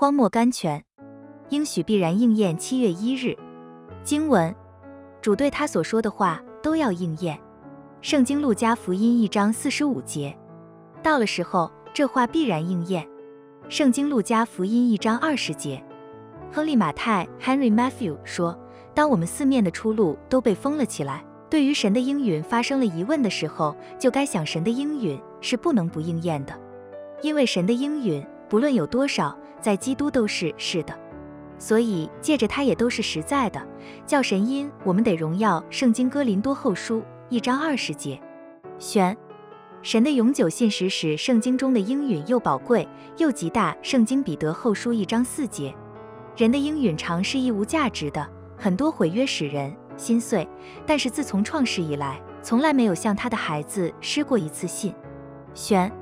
荒漠甘泉，应许必然应验。七月一日，经文，主对他所说的话都要应验。圣经路加福音一章四十五节，到了时候，这话必然应验。圣经路加福音一章二十节，亨利马太 Henry Matthew 说，当我们四面的出路都被封了起来，对于神的应允发生了疑问的时候，就该想神的应允是不能不应验的，因为神的应允不论有多少，在基督都是是的，所以借着他也都是实在的，叫神因我们得荣耀。圣经哥林多后书。一章二十节，选神的永久信实使圣经中的应允又宝贵又极大。圣经彼得后书一章四节，人的应允常是一无价值的，很多毁约使人心碎。但是自从创世以来，从来没有向他的孩子失过一次信。选。